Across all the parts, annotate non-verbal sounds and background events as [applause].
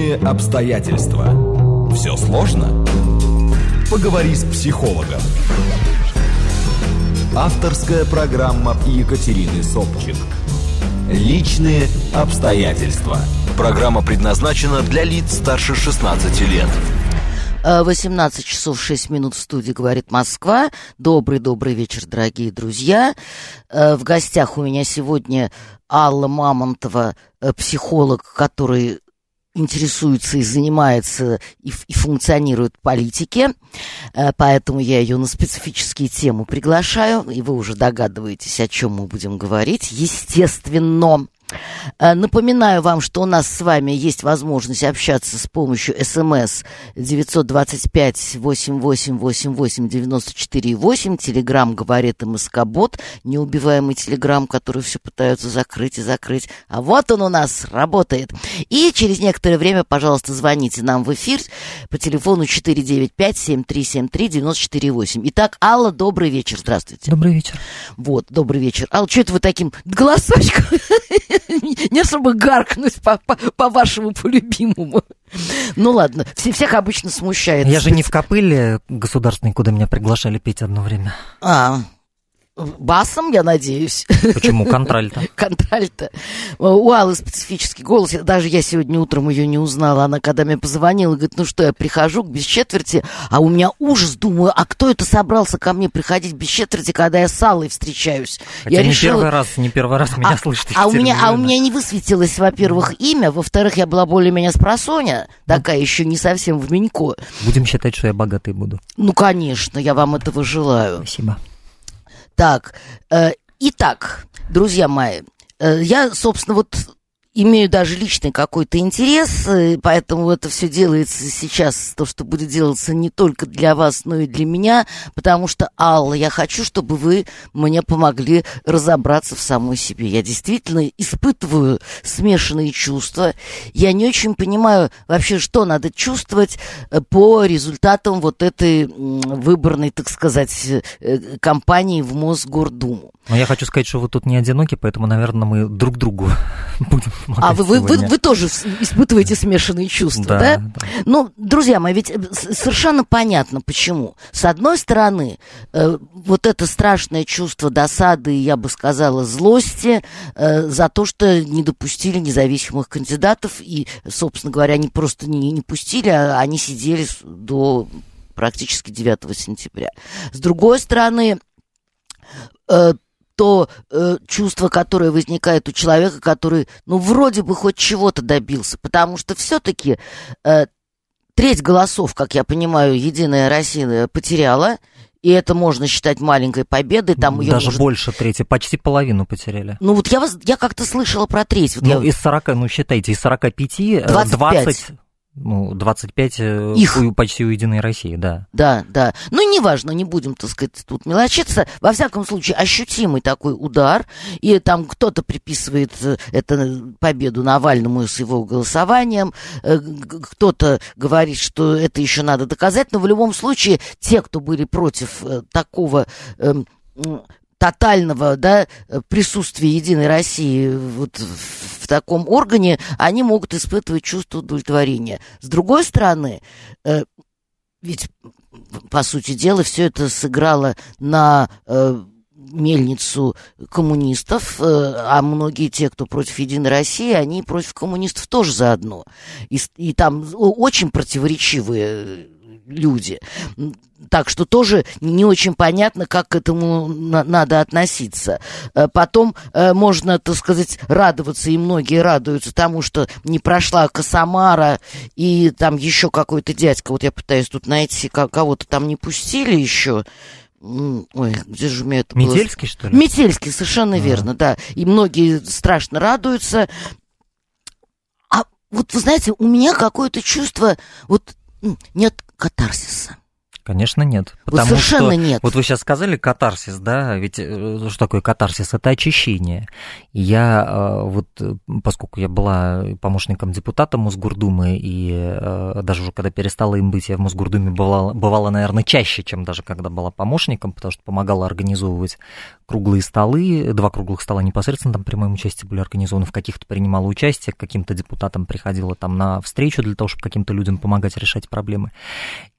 Личные обстоятельства. Все сложно? Поговори с психологом. Авторская программа Екатерины Собчик. Личные обстоятельства. Программа предназначена для лиц старше 16 лет. 18 часов 6 минут в студии «Говорит Москва». Добрый-добрый вечер, дорогие друзья. Э, в гостях у меня сегодня Алла Мамонтова, э, психолог, который интересуется и занимается и, и функционирует политике, э, поэтому я ее на специфические темы приглашаю, и вы уже догадываетесь, о чем мы будем говорить. Естественно, напоминаю вам, что у нас с вами есть возможность общаться с помощью смс 925-8888-94-8. Телеграмм говорит МСК-бот, неубиваемый телеграмм, который все пытаются закрыть и закрыть. А вот он у нас работает. И через некоторое время, пожалуйста, звоните нам в эфир по телефону 495-7373-94-8. Итак, Алла, добрый вечер. Здравствуйте. Добрый вечер. Вот, добрый вечер. Алла, что это вы таким голосочком? [laughs] не чтобы гаркнуть по, по, по вашему полюбимому. Ну ладно, все, всех обычно смущает. Я же не в копыле государственной, куда меня приглашали петь одно время. А, басом, я надеюсь. Почему? Контральто. [laughs] Контральто. У Аллы специфический голос. Даже я сегодня утром ее не узнала. Она когда мне позвонила, говорит, ну что, я прихожу без четверти, а у меня ужас. Думаю, а кто это собрался ко мне приходить без четверти, когда я с Аллой встречаюсь? Хотя я не решила... первый раз, не первый раз меня а, слышит. А у, меня, а у меня не высветилось, во-первых, имя, во-вторых, я была более-менее спросоня, такая ну, еще не совсем в Менько. Будем считать, что я богатый буду. Ну, конечно, я вам этого желаю. Спасибо. Так, э, итак, друзья мои, э, я, собственно, вот имею даже личный какой-то интерес, поэтому это все делается сейчас, то, что будет делаться не только для вас, но и для меня, потому что, Алла, я хочу, чтобы вы мне помогли разобраться в самой себе. Я действительно испытываю смешанные чувства. Я не очень понимаю вообще, что надо чувствовать э, по результатам вот этой выборной, так сказать, э, кампании в Мосгордуму. Но я хочу сказать, что вы тут не одиноки, поэтому, наверное, мы друг другу [laughs] будем А вы, вы, вы, вы тоже испытываете смешанные чувства, да? да? да. Ну, друзья мои, ведь э, совершенно понятно, почему. С одной стороны, э, вот это страшное чувство досады, я бы сказала, злости э, за то, что не допустили независимых кандидатов, и, собственно говоря, они просто не, не пустили, а они сидели до практически 9 сентября. С другой стороны, э, то э, чувство, которое возникает у человека, который, ну, вроде бы хоть чего-то добился, потому что все-таки э, треть голосов, как я понимаю, Единая Россия потеряла, и это можно считать маленькой победой. Там Даже может... больше трети, почти половину потеряли. Ну вот я, вас, я как-то слышала про треть. Вот ну, я... из 40, ну считайте, из 45 25. 20 ну, 25 э, Их. У, почти у Единой России, да. Да, да. Ну, неважно, не будем, так сказать, тут мелочиться. Во всяком случае, ощутимый такой удар, и там кто-то приписывает э, это победу Навальному с его голосованием, э, кто-то говорит, что это еще надо доказать, но в любом случае те, кто были против такого эм, тотального да, присутствия Единой России вот в таком органе, они могут испытывать чувство удовлетворения. С другой стороны, э, ведь, по сути дела, все это сыграло на э, мельницу коммунистов, э, а многие те, кто против Единой России, они против коммунистов тоже заодно. И, и там очень противоречивые люди. Так что тоже не очень понятно, как к этому на надо относиться. Э, потом э, можно, так сказать, радоваться, и многие радуются тому, что не прошла Косомара, и там еще какой-то дядька, вот я пытаюсь тут найти, кого-то там не пустили еще. Ой, где же у меня это Метельский, было? что ли? Метельский, совершенно а. верно, да. И многие страшно радуются. А вот, вы знаете, у меня какое-то чувство, вот нет катарсиса. Конечно, нет. Потому вот совершенно что, нет. Вот вы сейчас сказали катарсис, да, ведь э, что такое катарсис? Это очищение. Я э, вот, поскольку я была помощником депутата Мосгордумы, и э, даже уже когда перестала им быть, я в Мосгордуме бывала, бывала, наверное, чаще, чем даже когда была помощником, потому что помогала организовывать круглые столы, два круглых стола непосредственно там при моем участии были организованы, в каких-то принимала участие, к каким-то депутатам приходила там на встречу для того, чтобы каким-то людям помогать решать проблемы.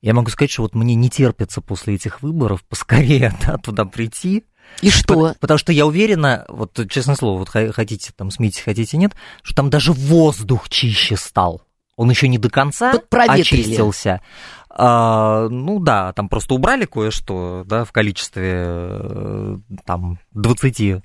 Я могу сказать, что вот мне не терпится после этих выборов поскорее [laughs] да, туда прийти, и что? Потому что я уверена, вот честное слово, вот хотите там смейтесь, хотите нет, что там даже воздух чище стал. Он еще не до конца очистился. А, ну да, там просто убрали кое-что, да, в количестве э, там 20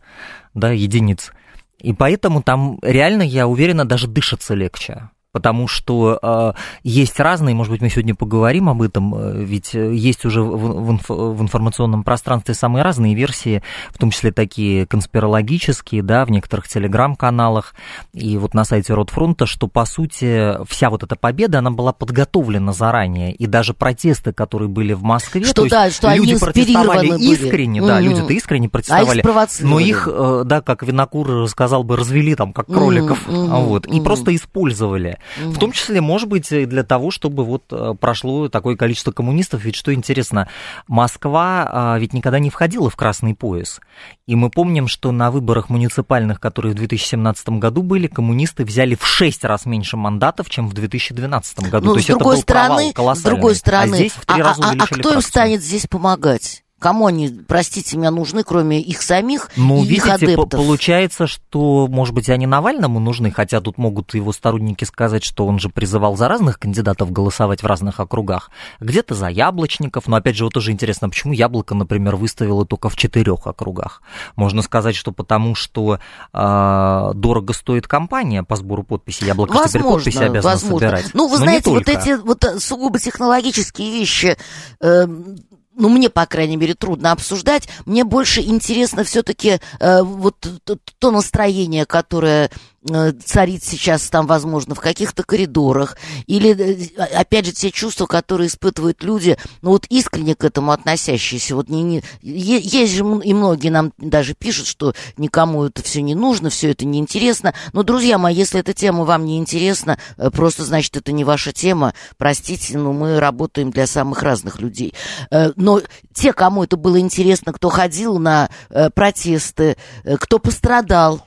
да, единиц. И поэтому там реально, я уверена, даже дышится легче потому что э, есть разные, может быть, мы сегодня поговорим об этом, э, ведь есть уже в, в, инф, в информационном пространстве самые разные версии, в том числе такие конспирологические, да, в некоторых телеграм-каналах и вот на сайте Ротфронта, что, по сути, вся вот эта победа, она была подготовлена заранее, и даже протесты, которые были в Москве, что, то да, есть что люди протестовали были. искренне, да, угу. люди-то искренне протестовали, а но их, э, да, как Винокур сказал бы, развели там, как кроликов, угу, вот, и просто использовали. Угу. В том числе, может быть, для того, чтобы вот э, прошло такое количество коммунистов. Ведь что интересно, Москва а, ведь никогда не входила в красный пояс. И мы помним, что на выборах муниципальных, которые в 2017 году были, коммунисты взяли в 6 раз меньше мандатов, чем в 2012 году. Ну, То есть это был стороны, провал колоссальный. С другой стороны, а, здесь в 3 а, раза а, а кто им станет здесь помогать? Кому они, простите меня, нужны, кроме их самих ну, и видите, их адептов? получается, что, может быть, они Навальному нужны, хотя тут могут его сторонники сказать, что он же призывал за разных кандидатов голосовать в разных округах. Где-то за яблочников, но, опять же, вот тоже интересно, почему яблоко, например, выставило только в четырех округах. Можно сказать, что потому что э, дорого стоит компания по сбору подписей, яблоко возможно, теперь подписи обязано возможно. собирать. Ну, вы но знаете, вот эти вот э, сугубо технологические вещи... Э, ну, мне, по крайней мере, трудно обсуждать. Мне больше интересно все-таки э, вот то, то настроение, которое царит сейчас там, возможно, в каких-то коридорах, или, э, опять же, те чувства, которые испытывают люди, ну вот искренне к этому относящиеся. Вот не, не, есть же и многие нам даже пишут, что никому это все не нужно, все это неинтересно. Но, друзья мои, если эта тема вам не интересна, э, просто значит, это не ваша тема. Простите, но мы работаем для самых разных людей. Но те, кому это было интересно, кто ходил на протесты, кто пострадал,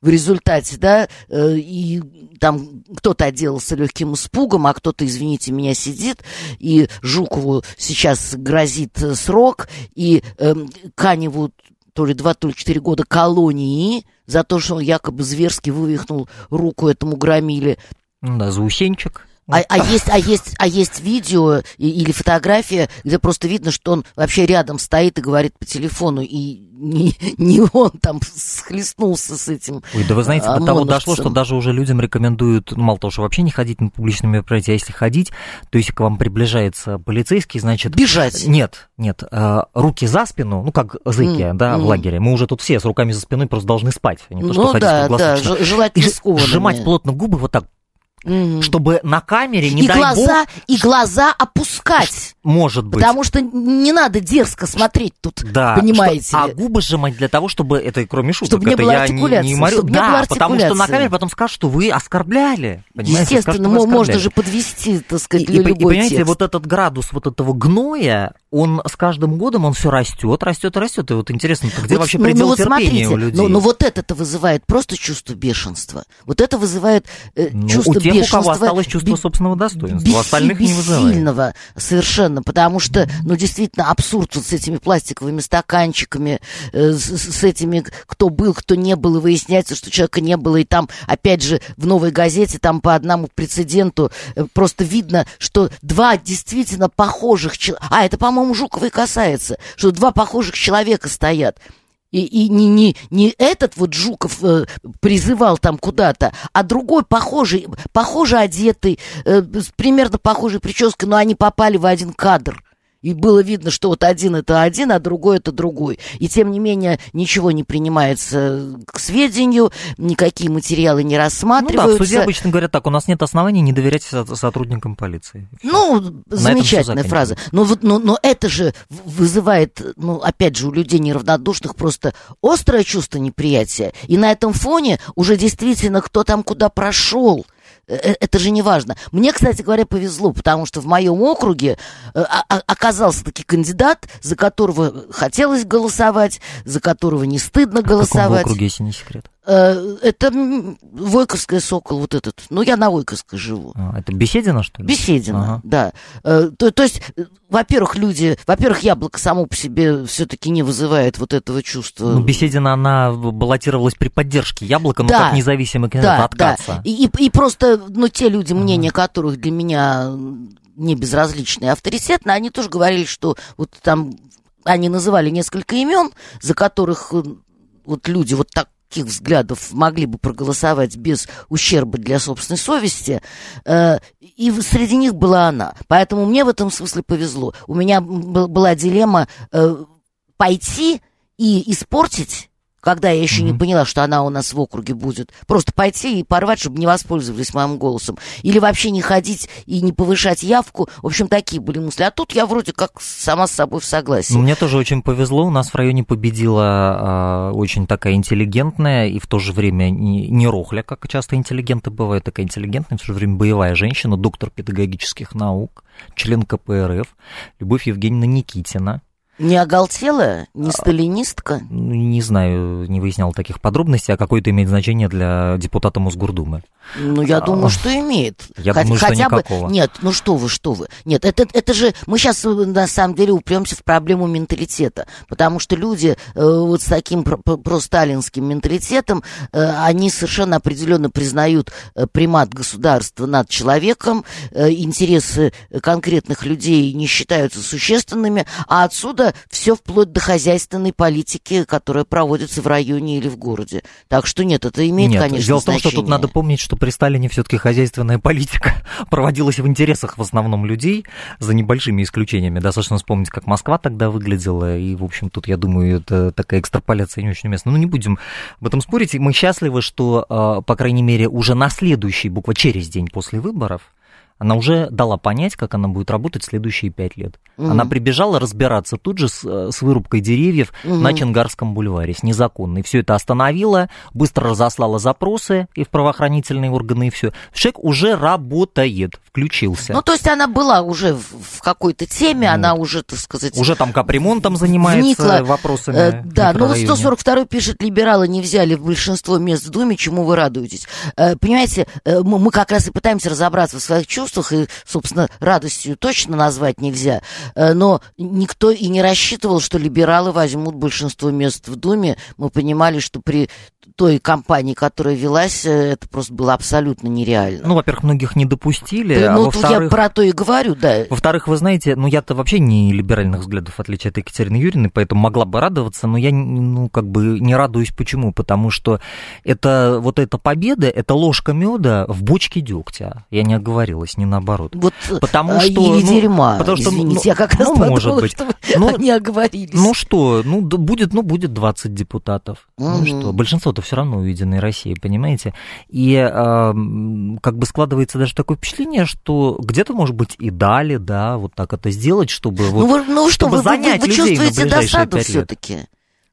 в результате, да, э, и там кто-то отделался легким испугом, а кто-то, извините меня, сидит, и Жукову сейчас грозит срок, и э, Каневу то ли два, то ли четыре года колонии за то, что он якобы зверски вывихнул руку этому громиле. Да, заусенчик. А, а, есть, а, есть, а есть видео или фотография, где просто видно, что он вообще рядом стоит и говорит по телефону, и не, не он там схлестнулся с этим. Ой, да вы знаете, до того дошло, что даже уже людям рекомендуют, ну, мало того, что вообще не ходить на публичные мероприятия, а если ходить, то если к вам приближается полицейский, значит... Бежать. Нет, нет, э, руки за спину, ну, как зыки, mm, да, mm. в лагере. Мы уже тут все с руками за спиной просто должны спать, а не то, что ну, ходить да, да, желательно. Сжимать плотно губы вот так Чтобы на камере, не и дай глаза, бог... И глаза опускать. Может быть. Потому что не надо дерзко смотреть тут, да, понимаете что, А губы сжимать для того, чтобы, это кроме шуток, чтобы не это было я не, не морю. Чтобы да, не было потому что на камере потом скажут, что вы оскорбляли. Естественно, скажут, оскорбляли. можно же подвести, так сказать, и, и, и понимаете, текст. вот этот градус вот этого гноя, он с каждым годом, он все растет, растет и растет. И вот интересно, где вот, вообще ну, предел ну, вот терпения смотрите, у людей? Ну, ну вот это-то вызывает просто чувство бешенства. Вот это вызывает э, ну, чувство у тех, бешенства. У кого осталось чувство собственного достоинства, у остальных не вызывает. совершенно, потому что, ну, действительно, абсурд вот с этими пластиковыми стаканчиками, э, с, с этими, кто был, кто не был, и выясняется, что человека не было, и там, опять же, в «Новой газете», там по одному прецеденту э, просто видно, что два действительно похожих человека, а, это, по-моему, Жукова и касается, что два похожих человека стоят, и, и не, не, не этот вот Жуков э, призывал там куда-то, а другой похожий, похоже одетый, э, примерно похожей прической, но они попали в один кадр. И было видно, что вот один это один, а другой это другой. И тем не менее ничего не принимается к сведению, никакие материалы не рассматриваются. Ну да, в суде обычно говорят так, у нас нет оснований не доверять сотрудникам полиции. Ну, На замечательная фраза. Но, вот, но, но это же вызывает, ну, опять же, у людей неравнодушных просто острое чувство неприятия. И на этом фоне уже действительно кто там куда прошел – это же не важно. Мне, кстати говоря, повезло, потому что в моем округе э, оказался таки кандидат, за которого хотелось голосовать, за которого не стыдно голосовать. В каком округе, если не секрет? Э, это Войковская Сокол, вот этот. Ну, я на Войковской живу. А, это Беседина, что ли? Беседина, ага. да. Э, то, то есть, во-первых, люди... Во-первых, яблоко само по себе все-таки не вызывает вот этого чувства. Ну, Беседина, она баллотировалась при поддержке яблока, но да, как независимый кандидат да, откаться. Да. И, и, и просто, ну, те люди, мнения ага. которых для меня не безразличные, авторитетно, они тоже говорили, что вот там они называли несколько имен, за которых вот люди вот так таких взглядов могли бы проголосовать без ущерба для собственной совести, э, и среди них была она. Поэтому мне в этом смысле повезло. У меня была дилемма э, пойти и испортить когда я еще mm-hmm. не поняла, что она у нас в округе будет. Просто пойти и порвать, чтобы не воспользовались моим голосом. Или вообще не ходить и не повышать явку. В общем, такие были мысли. А тут я вроде как сама с собой в согласии. Мне тоже очень повезло. У нас в районе победила э, очень такая интеллигентная и в то же время не, не рохля, как часто интеллигенты бывают, такая интеллигентная, в то же время боевая женщина, доктор педагогических наук, член КПРФ, Любовь Евгеньевна Никитина. Не оголтелая? Не сталинистка? Не знаю, не выяснял таких подробностей, а какое это имеет значение для депутата Мосгордумы. Ну, я а, думаю, что имеет. Я Хоть, думаю, что хотя никакого. Бы... Нет, ну что вы, что вы. Нет, это, это же... Мы сейчас, э, на самом деле, упремся в проблему менталитета. Потому что люди э, вот с таким просталинским менталитетом, э, они совершенно определенно признают э, примат государства над человеком, э, интересы конкретных людей не считаются существенными, а отсюда все вплоть до хозяйственной политики, которая проводится в районе или в городе. Так что нет, это имеет, нет, конечно, Дело в том, значение. что тут надо помнить, что при Сталине все-таки хозяйственная политика [laughs] проводилась в интересах в основном людей, за небольшими исключениями. Достаточно вспомнить, как Москва тогда выглядела, и, в общем, тут, я думаю, это такая экстраполяция не очень уместна. Ну, не будем об этом спорить. Мы счастливы, что, а, по крайней мере, уже на следующий, буквально через день после выборов, она уже дала понять, как она будет работать следующие пять лет. Угу. Она прибежала разбираться тут же с, э, с вырубкой деревьев угу. на Чингарском бульваре, с незаконной. Все это остановила, быстро разослала запросы и в правоохранительные органы, и все. Человек уже работает, включился. Ну, то есть она была уже в, какой-то теме, вот. она уже, так сказать... Уже там капремонтом занимается вникла. вопросами э, Да, ну 142 пишет, либералы не взяли большинство мест в Думе, чему вы радуетесь. Э, понимаете, э, мы как раз и пытаемся разобраться в своих чувствах, и, собственно, радостью точно назвать нельзя. Э, но никто и не рассчитывал, что либералы возьмут большинство мест в Думе. Мы понимали, что при той кампании, которая велась, э, это просто было абсолютно нереально. Ну, во-первых, многих не допустили. Да, а ну, во-вторых, я про то и говорю, да. Во-вторых, вы знаете, ну, я-то вообще не либеральных взглядов, в отличие от Екатерины Юрьевны, поэтому могла бы радоваться, но я, ну, как бы не радуюсь. Почему? Потому что это, вот эта победа, это ложка меда в бочке дегтя. Я не оговорилась, не наоборот. Вот, потому а, что... Или ну, дерьма, потому что, извините, ну, я как раз ну, подумала, может быть. что ну, не оговорились. Ну что, ну, будет, ну, будет 20 депутатов. Угу. Ну что, большинство-то все равно у Единой России, понимаете? И э, как бы складывается даже такое впечатление, что где-то, может быть, и дали, да, вот так это сделать, чтобы, ну, вот, ну, чтобы что, занять вы, вы, вы чувствуете досаду все-таки?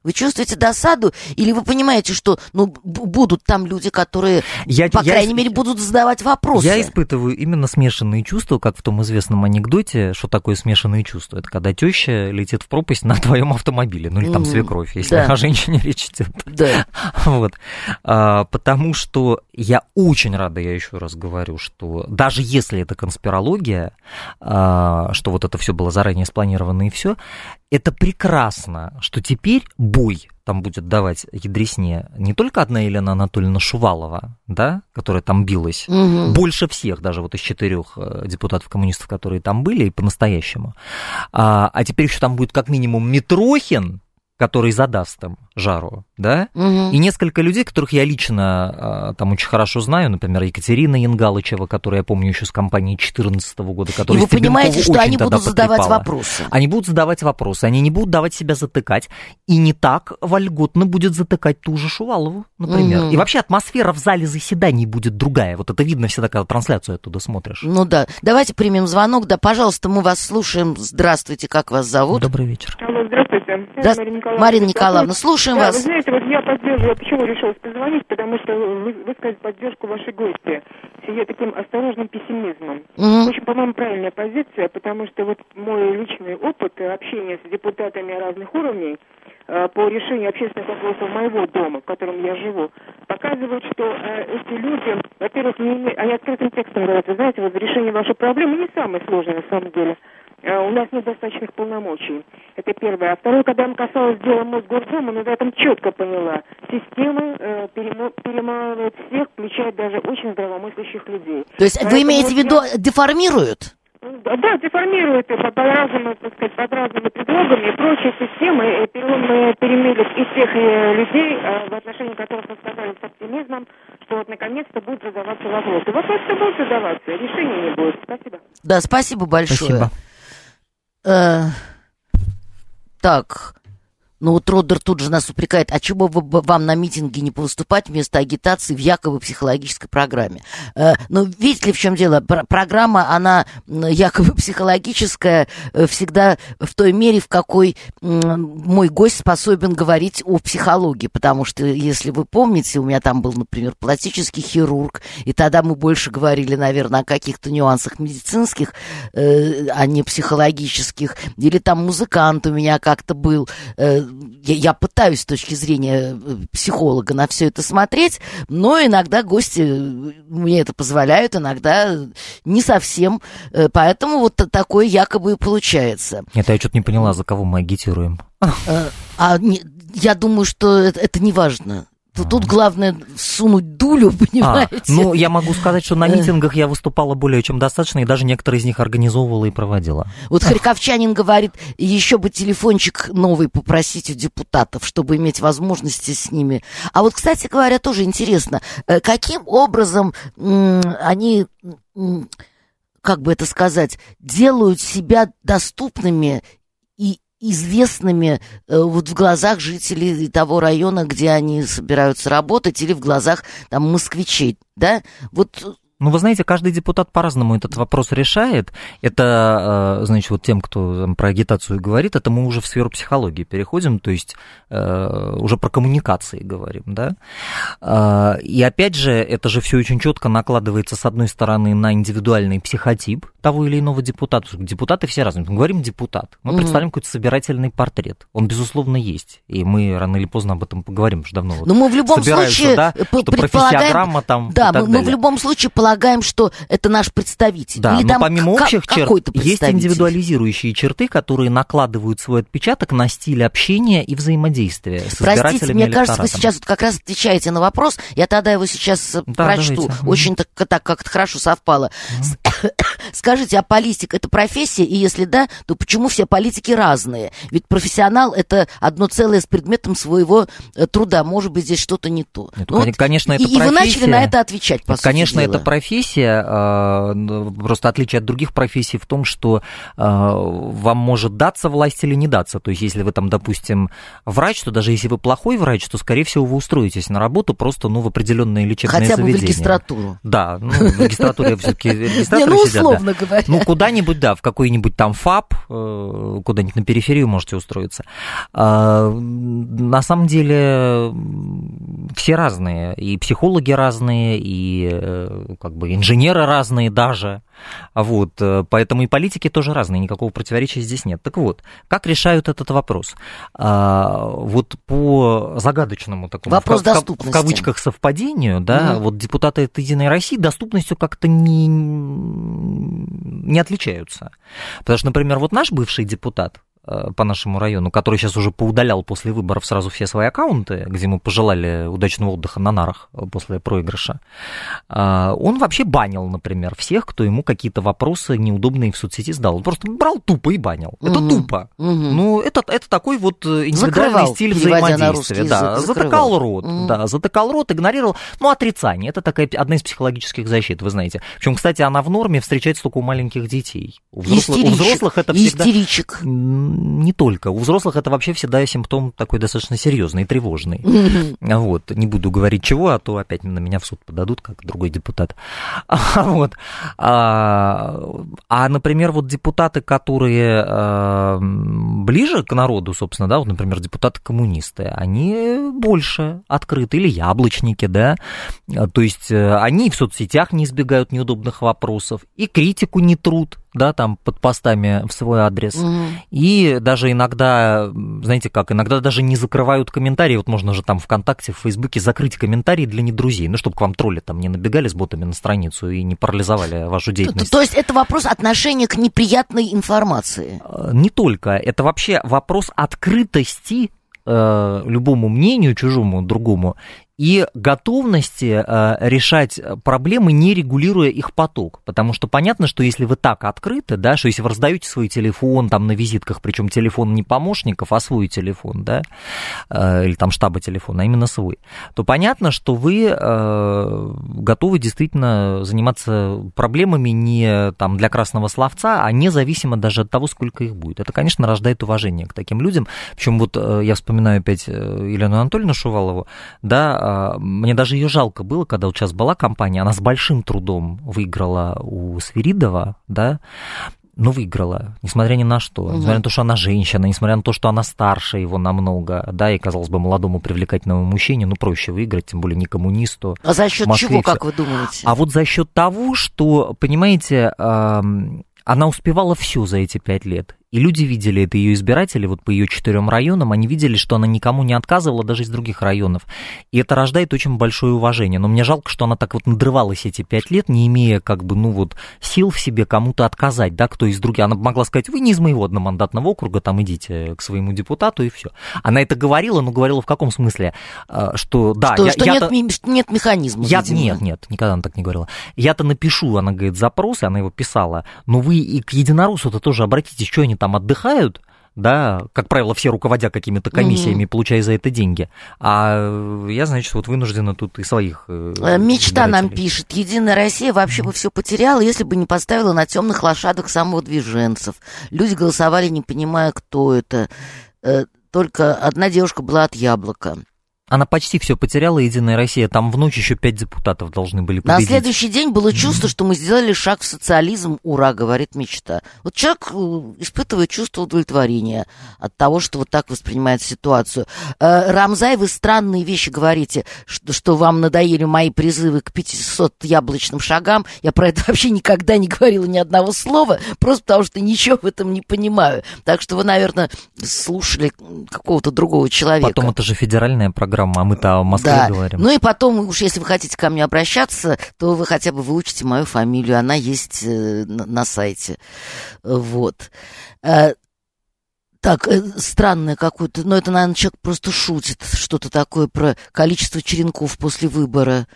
Вы чувствуете досаду, или вы понимаете, что ну, будут там люди, которые, я, по я, крайней я, мере, будут задавать вопросы? Я испытываю именно смешанные чувства, как в том известном анекдоте, что такое смешанные чувства. Это когда теща летит в пропасть на твоем автомобиле, ну или там свекровь, если да. [laughs] о женщине речь идет. Да. [laughs] Вот. А, потому что я очень рада, я еще раз говорю, что даже если это конспирология, а, что вот это все было заранее спланировано и все, это прекрасно, что теперь бой там будет давать ядресне не только одна Елена Анатольевна Шувалова, да, которая там билась, угу. больше всех, даже вот из четырех э, депутатов-коммунистов, которые там были, и по-настоящему. А, а теперь еще там будет как минимум Митрохин, который задаст им жару. Да, угу. и несколько людей, которых я лично а, там очень хорошо знаю, например, Екатерина Янгалычева, которую я помню еще с компании 2014 года, которая И вы понимаете, что они будут задавать потрепала. вопросы? Они будут задавать вопросы, они не будут давать себя затыкать, и не так вольготно будет затыкать ту же Шувалову, например. Угу. И вообще атмосфера в зале заседаний будет другая, вот это видно всегда, когда трансляцию оттуда смотришь. Ну да, давайте примем звонок, да, пожалуйста, мы вас слушаем, здравствуйте, как вас зовут? Добрый вечер. Алло, здравствуйте. Здравствуйте. Марина Николаевна, Марина Николаевна слушаем да, вас. Вы знаете, знаете, вот я поддерживаю, почему решилась позвонить, потому что вы высказать поддержку вашей гости с ее таким осторожным пессимизмом. Угу. Очень, по-моему, правильная позиция, потому что вот мой личный опыт общения с депутатами разных уровней э, по решению общественных вопросов моего дома, в котором я живу, показывает, что э, эти люди, во-первых, не они открытым текстом говорят, вы знаете, вот решение вашей проблемы не самое сложное на самом деле. Э, у нас нет достаточных полномочий. Это первое. А второе, когда она касалась дела Мосгордума, ну, я там четко поняла. Системы э, перемалывают всех, включая даже очень здравомыслящих людей. То есть Поэтому вы имеете в виду, я... деформируют? Да, деформируют по, по разным, так сказать, под разными предлогами и прочие системы и перемелют и тех и людей, э, в отношении которых вы сказали с оптимизмом, что вот наконец-то будут задаваться вопросы. Вопросы будут задаваться, решения не будет. Спасибо. Да, спасибо большое. Спасибо. Э, так, ну вот Роддер тут же нас упрекает, а чего бы вам на митинге не выступать вместо агитации в якобы психологической программе? Э, но видите ли, в чем дело? программа, она якобы психологическая э, всегда в той мере, в какой мой гость способен говорить о психологии. Потому что, если вы помните, у меня там был, например, пластический хирург, и тогда мы больше говорили, наверное, о каких-то нюансах медицинских, э, а не психологических. Или там музыкант у меня как-то был я, я пытаюсь с точки зрения э, психолога на все это смотреть, но иногда гости э, мне это позволяют, иногда не совсем. Э, поэтому вот такое якобы и получается. Нет, я что-то не поняла, за кого мы агитируем. А не, я думаю, что это, это не важно. Тут главное сунуть дулю, [laughs] понимаете? А, ну, я могу сказать, что на митингах я выступала более чем достаточно, и даже некоторые из них организовывала и проводила. Вот Харьковчанин говорит, еще бы телефончик новый попросить у депутатов, чтобы иметь возможности с ними. А вот, кстати говоря, тоже интересно, э, каким образом они как бы это сказать, делают себя доступными известными э, вот в глазах жителей того района, где они собираются работать, или в глазах там москвичей, да? Вот ну, вы знаете, каждый депутат по-разному этот вопрос решает. Это, э, значит, вот тем, кто там, про агитацию говорит, это мы уже в сферу психологии переходим, то есть э, уже про коммуникации говорим, да. Э, и опять же, это же все очень четко накладывается, с одной стороны, на индивидуальный психотип того или иного депутата. Депутаты все разные. Мы говорим депутат, мы mm-hmm. представляем какой-то собирательный портрет. Он, безусловно, есть. И мы рано или поздно об этом поговорим уже давно. Но мы в любом случае да, что профессиограмма там Да, мы, мы в любом случае полагаем, что это наш представитель. Да, Или но там помимо общих черт есть индивидуализирующие черты, которые накладывают свой отпечаток на стиль общения и взаимодействия с Простите, мне кажется, вы сейчас вот как раз отвечаете на вопрос. Я тогда его сейчас э, да, прочту. Давайте. Очень так, так как-то хорошо совпало. [coughs] Скажите, а политик это профессия? И если да, то почему все политики разные? Ведь профессионал это одно целое с предметом своего э, труда. Может быть, здесь что-то не то. Нет, ну, конечно, это и, профессия. и вы начали на это отвечать, по Конечно, дела. это профессия, а, просто отличие от других профессий в том, что а, вам может даться власть или не даться. То есть, если вы там, допустим, врач, то даже если вы плохой врач, то, скорее всего, вы устроитесь на работу просто ну, в определенное лечебное Хотя заведение. бы в регистратуру. Да, ну, в регистратуре все-таки [laughs] регистраторы ну, сидят. условно говоря. Ну, куда-нибудь, да, в какой-нибудь там ФАП, э, куда-нибудь на периферию можете устроиться. А, на самом деле все разные, и психологи разные, и э, как бы инженеры разные даже. Вот, э, поэтому и политики тоже разные, никакого противоречия здесь нет. Так вот, как решают этот вопрос? А, вот по загадочному такому вопрос в, доступности. в кавычках совпадению, да, угу. вот депутаты от Единой России доступностью как-то не, не отличаются. Потому что, например, вот наш бывший депутат, по нашему району, который сейчас уже поудалял после выборов сразу все свои аккаунты, где мы пожелали удачного отдыха на нарах после проигрыша, он вообще банил, например, всех, кто ему какие-то вопросы неудобные в соцсети задал. Он просто брал тупо и банил. Это угу. тупо. Угу. Ну, это, это такой вот индивидуальный Закрывал, стиль взаимодействия. Да, затыкал рот, угу. да, затыкал рот, игнорировал. Ну, отрицание. Это такая одна из психологических защит, вы знаете. Причем, кстати, она в норме встречается только у маленьких детей. У взрослых, у взрослых это всегда... Истеричек. Не только. У взрослых это вообще всегда симптом такой достаточно серьезный и тревожный. Вот. Не буду говорить чего, а то опять на меня в суд подадут, как другой депутат. [laughs] Вот. А, а например, вот депутаты, которые а, ближе к народу, собственно, да, вот, например, депутаты-коммунисты, они больше открыты, или яблочники, да, то есть э, они в соцсетях не избегают неудобных вопросов, и критику не трут, да, там под постами в свой адрес. Угу. И даже иногда, знаете как, иногда даже не закрывают комментарии. Вот можно же там ВКонтакте, в Фейсбуке закрыть комментарии для недрузей, ну, чтобы к вам тролли там не набегали с ботами на страницу и не парализовали вашу деятельность. То, то есть это вопрос отношения к неприятной информации? Э, не только. Это вообще вопрос открытости э, любому мнению, чужому, другому, и готовности э, решать проблемы, не регулируя их поток. Потому что понятно, что если вы так открыты, да, что если вы раздаете свой телефон там на визитках, причем телефон не помощников, а свой телефон, да, э, или там штаба телефона, а именно свой, то понятно, что вы э, готовы действительно заниматься проблемами не там для красного словца, а независимо даже от того, сколько их будет. Это, конечно, рождает уважение к таким людям. Причем вот я вспоминаю опять Елену Анатольевну Шувалову, да, а, мне даже ее жалко было, когда вот сейчас была компания, она с большим трудом выиграла у Свиридова, да, но выиграла, несмотря ни на что, угу. несмотря на то, что она женщина, несмотря на то, что она старше его намного, да, и, казалось бы, молодому привлекательному мужчине, ну, проще выиграть, тем более не коммунисту. А за счет чего, как вы думаете? А вот за счет того, что, понимаете, она успевала все за эти пять лет. И люди видели, это ее избиратели, вот по ее четырем районам, они видели, что она никому не отказывала, даже из других районов. И это рождает очень большое уважение. Но мне жалко, что она так вот надрывалась эти пять лет, не имея как бы, ну вот, сил в себе кому-то отказать, да, кто из других. Она могла сказать, вы не из моего одномандатного округа, там идите к своему депутату и все. Она это говорила, но говорила в каком смысле? А, что, да, что, я, что я нет, нет механизма. Я, нет, нет, никогда она так не говорила. Я-то напишу, она говорит, запросы, она его писала, но вы и к единороссу-то тоже обратитесь, что они там там отдыхают, да, как правило, все руководя какими-то комиссиями, mm получая за это деньги. А я, значит, вот вынуждена тут и своих... Э, э, мечта нам пишет. Единая Россия вообще бы все потеряла, если бы не поставила на темных лошадок самовыдвиженцев. Люди голосовали, не понимая, кто это. Э, только одна девушка была от яблока. Она почти все потеряла, Единая Россия. Там в ночь еще пять депутатов должны были победить. На следующий день было чувство, что мы сделали шаг в социализм. Ура, говорит мечта. Вот человек э, испытывает чувство удовлетворения от того, что вот так воспринимает ситуацию. Э, Рамзай, вы странные вещи говорите, что, что вам надоели мои призывы к 500 яблочным шагам. Я про это [laughs] вообще никогда не говорила ни одного слова, просто потому что ничего в этом не понимаю. Так что вы, наверное, слушали какого-то другого человека. Потом это же федеральная программа программа, а мы-то о Москве да. говорим. Ну и потом, уж если вы хотите ко мне обращаться, то вы хотя бы выучите мою фамилию, она есть э, на, сайте. Вот. Э, так, э, странное какое-то, но это, наверное, человек просто шутит, что-то такое про количество черенков после выбора.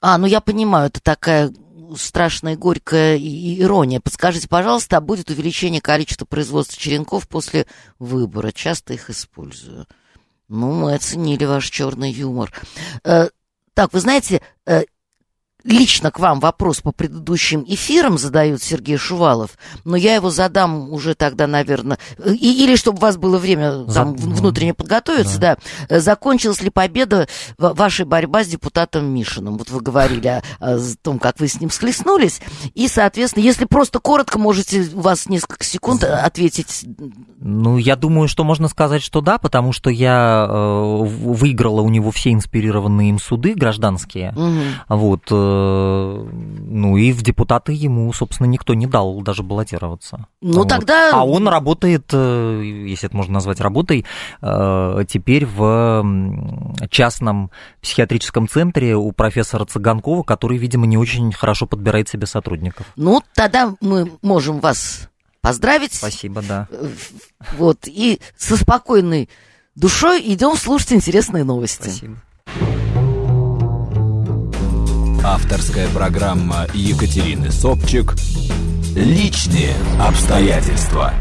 А, ну я понимаю, это такая страшная горькая ирония. Подскажите, пожалуйста, а будет увеличение количества производства черенков после выбора? Часто их использую. Ну, мы оценили ваш черный юмор. Э, так, вы знаете, э, лично к вам вопрос по предыдущим эфирам задает Сергей Шувалов, но я его задам уже тогда, наверное, и, или чтобы у вас было время там, За... внутренне подготовиться, да. да. Закончилась ли победа вашей борьба с депутатом Мишиным? Вот вы говорили о, о том, как вы с ним схлестнулись, и, соответственно, если просто коротко можете, у вас несколько секунд ответить. Ну, я думаю, что можно сказать, что да, потому что я э, выиграла у него все инспирированные им суды гражданские, угу. вот, э, ну и в депутаты ему, собственно, никто не дал даже баллотироваться. Ну вот. тогда... А он работает, э, если это можно назвать работой, э, теперь в частном психиатрическом центре у профессора Цыганкова, который, видимо, не очень хорошо подбирает себе сотрудников. Ну, тогда мы можем вас поздравить. Спасибо, да. Вот, и со спокойной душой идем слушать интересные новости. Спасибо. Авторская программа Екатерины Собчик «Личные обстоятельства».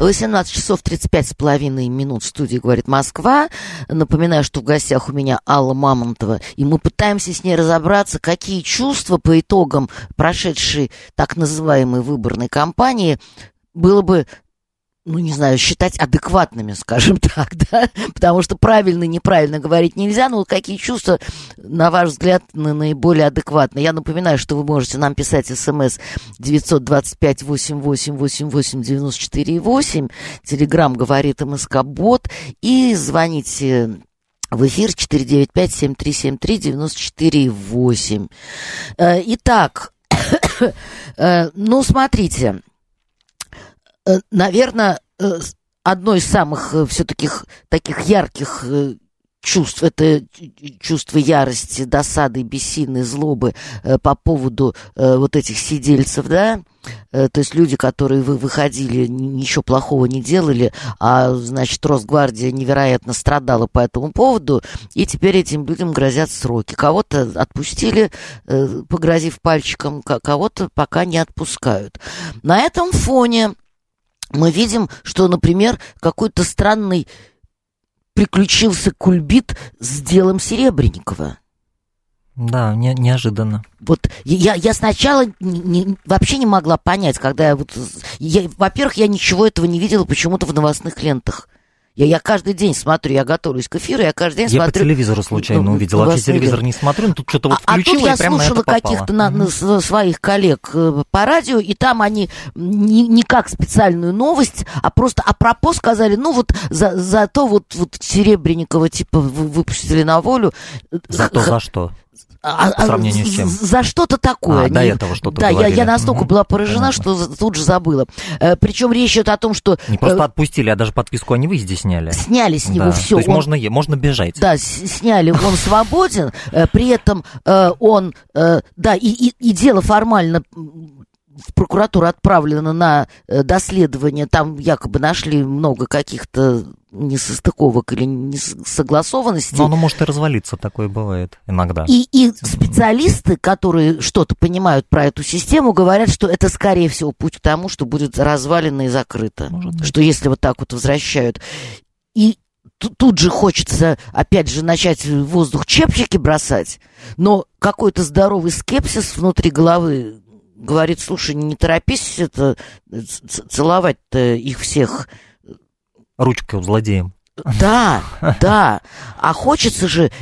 18 часов 35 с половиной минут в студии «Говорит Москва». Напоминаю, что в гостях у меня Алла Мамонтова, и мы пытаемся с ней разобраться, какие чувства по итогам прошедшей так называемой выборной кампании было бы ну, не знаю, считать адекватными, [laughs] скажем так, да, потому что правильно неправильно говорить нельзя, но какие чувства, на ваш взгляд, наиболее адекватны? Я напоминаю, что вы можете нам писать смс 925-88-88-94-8, телеграмм говорит МСК-бот, и звоните в эфир 495-7373-94-8. Э, итак, [coughs] э, ну, смотрите, наверное, э, одно из самых э, все-таки таких ярких чувств, это чувство ярости, досады, бессильной злобы по поводу вот этих сидельцев, да, то есть люди, которые вы выходили, ничего плохого не делали, а, значит, Росгвардия невероятно страдала по этому поводу, и теперь этим людям грозят сроки. Кого-то отпустили, погрозив пальчиком, кого-то пока не отпускают. На этом фоне мы видим, что, например, какой-то странный приключился кульбит с делом Серебренникова. Да, не, неожиданно. Вот я, я сначала не, не, вообще не могла понять, когда я вот... Я, во-первых, я ничего этого не видела почему-то в новостных лентах. Я, я каждый день смотрю, я готовлюсь к эфиру, я каждый день я смотрю... Я по телевизору случайно ну, увидел, вообще телевизор не смотрю, но тут что-то вот включила, а, а тут я прям слушала каких-то на, на, своих коллег э, по радио, и там они не, не как специальную новость, а просто апропо сказали, ну вот за, за то вот, вот Серебренникова типа выпустили на волю. За то за что? А, по а, сравнению с чем? За что-то такое. А, до этого что-то Да, я, я настолько угу. была поражена, Понятно. что тут же забыла. Э, причем речь идет о том, что... Не просто э, отпустили, а даже подписку они выезде сняли. Сняли с него да. все. То есть он... можно, можно бежать. Да, сняли, он свободен, э, при этом он... Да, и, и, и дело формально в прокуратуру отправлено на э, доследование, там якобы нашли много каких-то несостыковок или несогласованностей. Но оно может и развалиться, такое бывает иногда. И, и специалисты, которые что-то понимают про эту систему, говорят, что это, скорее всего, путь к тому, что будет развалено и закрыто. Что если вот так вот возвращают. И тут же хочется, опять же, начать в воздух чепчики бросать, но какой-то здоровый скепсис внутри головы говорит, слушай, не торопись это целовать-то их всех. Ручкой злодеем. Да, да. А хочется же,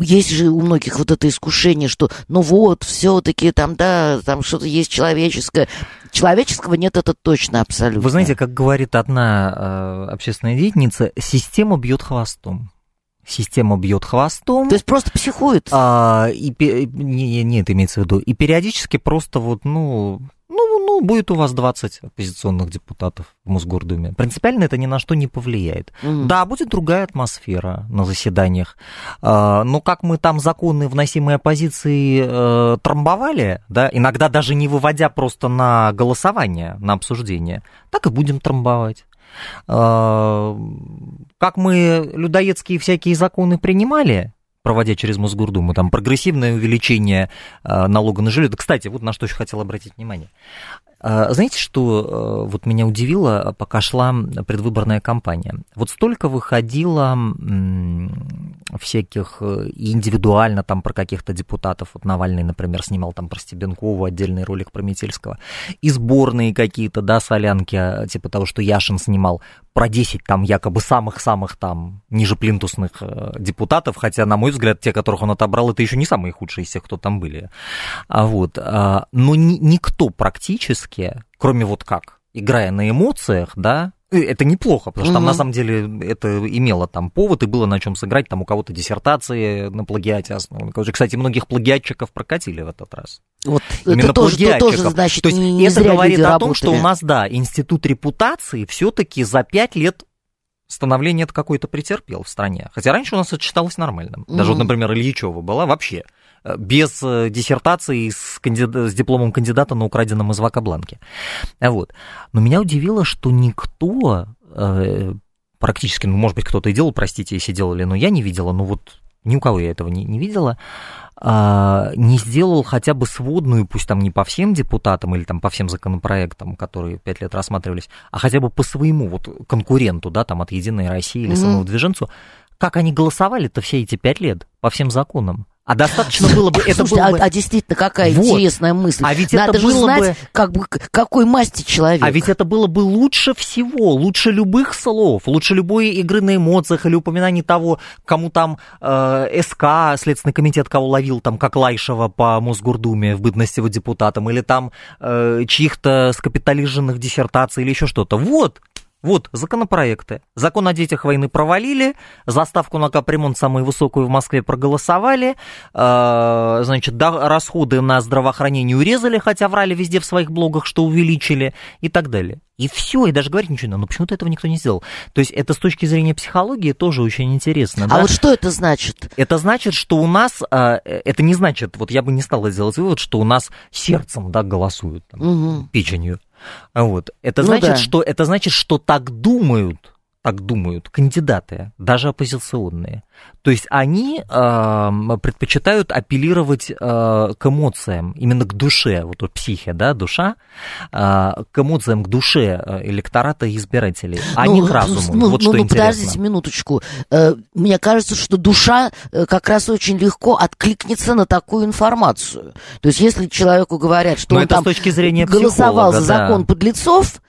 есть же у многих вот это искушение, что ну вот, все-таки там, да, там что-то есть человеческое. Человеческого нет, это точно абсолютно. Вы знаете, как говорит одна э, общественная деятельница, система бьет хвостом система бьет хвостом. То есть просто психует? А, и, не, не, это имеется в виду. И периодически просто вот, ну, ну, ну, будет у вас 20 оппозиционных депутатов в Мосгордуме. Принципиально это ни на что не повлияет. Mm. Да, будет другая атмосфера на заседаниях. А, но как мы там законы, вносимые оппозиции, э, трамбовали, да, иногда даже не выводя просто на голосование, на обсуждение, так и будем трамбовать. А, как мы людоедские всякие законы принимали, проводя через Мосгордуму, там прогрессивное увеличение а, налога на жилье. Да, кстати, вот на что еще хотел обратить внимание. А, знаете, что вот меня удивило, пока шла предвыборная кампания? Вот столько выходило всяких э, индивидуально там про каких-то депутатов, вот Навальный, например, снимал там про Стебенкову отдельный ролик про Метельского, и сборные какие-то, да, солянки, а, типа того, что Яшин снимал, про 10 там якобы самых-самых там ниже плинтусных э, депутатов, хотя, на мой взгляд, те, которых он отобрал, это еще не самые худшие из тех, кто там были. А вот, а, но ни, никто практически, кроме вот как, играя на эмоциях, да, Э, это неплохо, потому что там на самом деле это имело там повод и было на чем сыграть, там у кого-то диссертации на плагиате основаны. Кстати, многих плагиатчиков прокатили в этот раз. Вот Именно это тоже, тоже, значит, То есть не это говорит о том, что у нас, да, институт репутации все-таки за пять лет становление это какое-то претерпел в стране. Хотя раньше у нас это считалось нормальным. Даже вот, например, Ильичева была вообще без диссертации с, кандид... с дипломом кандидата на украденном из Вакабланке. Вот. Но меня удивило, что никто практически, ну, может быть, кто-то и делал, простите, если делали, но я не видела, ну вот ни у кого я этого не, не видела, а, не сделал хотя бы сводную, пусть там не по всем депутатам или там по всем законопроектам, которые пять лет рассматривались, а хотя бы по своему вот конкуренту, да, там от Единой России или mm-hmm. самого движенцу, как они голосовали-то все эти пять лет по всем законам. А достаточно было бы... Это Слушайте, было а, бы... а действительно, какая вот. интересная мысль. А ведь Надо это же было знать, бы... как бы, какой масти человек. А ведь это было бы лучше всего, лучше любых слов, лучше любой игры на эмоциях или упоминаний того, кому там э, СК, Следственный комитет, кого ловил, там, как Лайшева по Мосгордуме в бытности его депутатом, или там э, чьих-то скапитализированных диссертаций или еще что-то. Вот, вот, законопроекты. Закон о детях войны провалили, заставку на капремонт самую высокую в Москве проголосовали, э, значит, да, расходы на здравоохранение урезали, хотя врали везде в своих блогах, что увеличили и так далее. И все, и даже говорить ничего не надо. Но почему-то этого никто не сделал. То есть это с точки зрения психологии тоже очень интересно. А да? вот что это значит? Это значит, что у нас, э, это не значит, вот я бы не стал делать вывод, что у нас сердцем, да, голосуют, там, угу. печенью. Вот. Это, ну значит, да. что, это значит, что так думают так думают кандидаты, даже оппозиционные. То есть они э, предпочитают апеллировать э, к эмоциям, именно к душе, вот у психе, да, душа, э, к эмоциям, к душе э, электората и избирателей, а ну, не к разуму. Ну, вот ну, что ну интересно. подождите минуточку. Э, мне кажется, что душа э, как раз очень легко откликнется на такую информацию. То есть если человеку говорят, что Но он там голосовал за закон подлецов,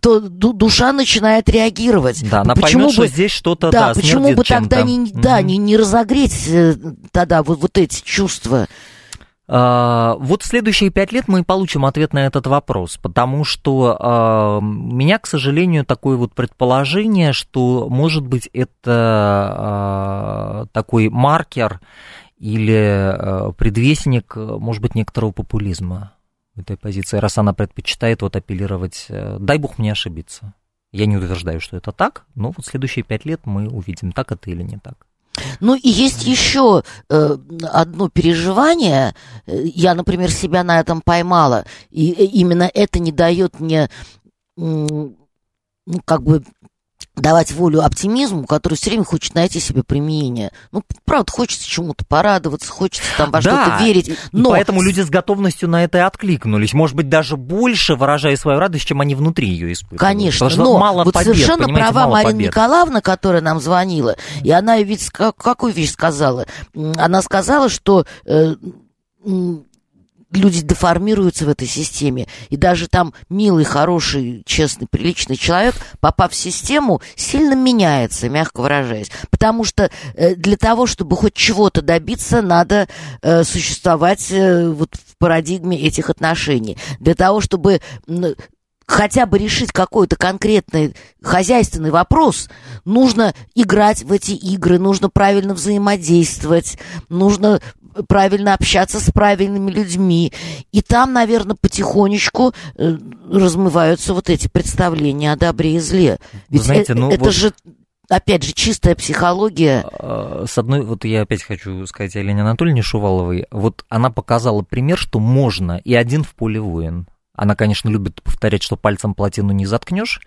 то душа начинает реагировать. Да, она почему поймет, бы, что здесь что-то да, да, почему бы тогда не, да, не, не разогреть э, тогда вот, вот эти чувства? Uh, вот следующие пять лет мы получим ответ на этот вопрос, потому что у меня, к сожалению, такое вот предположение, что, может быть, это uh, такой маркер или предвестник, может быть, некоторого популизма этой позиции, раз она предпочитает вот апеллировать, э, дай бог мне ошибиться. Я не утверждаю, что это так, но вот следующие пять лет мы увидим, так это или не так. Ну и есть еще э, одно переживание. Я, например, себя на этом поймала. И э, именно это не дает мне, ну, как бы давать волю оптимизму, который все время хочет найти себе применение. Ну, правда, хочется чему-то порадоваться, хочется там во да, что-то верить. Но... И поэтому люди с готовностью на это и откликнулись. Может быть, даже больше выражая свою радость, чем они внутри ее испытывают. Конечно, но мало вот побед, совершенно права Марина побед. Николаевна, которая нам звонила, и она ведь какую вещь сказала? Она сказала, что э, люди деформируются в этой системе. И даже там милый, хороший, честный, приличный человек, попав в систему, сильно меняется, мягко выражаясь. Потому что э, для того, чтобы хоть чего-то добиться, надо э, существовать э, вот в парадигме этих отношений. Для того, чтобы хотя бы решить какой-то конкретный хозяйственный вопрос, нужно играть в эти игры, нужно правильно взаимодействовать, нужно правильно общаться с правильными людьми. И там, наверное, потихонечку э, размываются вот эти представления о добре и зле. Ведь Знаете, э, ну, это вот... же опять же, чистая психология. А, с одной, вот я опять хочу сказать Елене Анатольевне Шуваловой, вот она показала пример, что можно, и один в поле воин. Она, конечно, любит повторять, что пальцем плотину не заткнешь,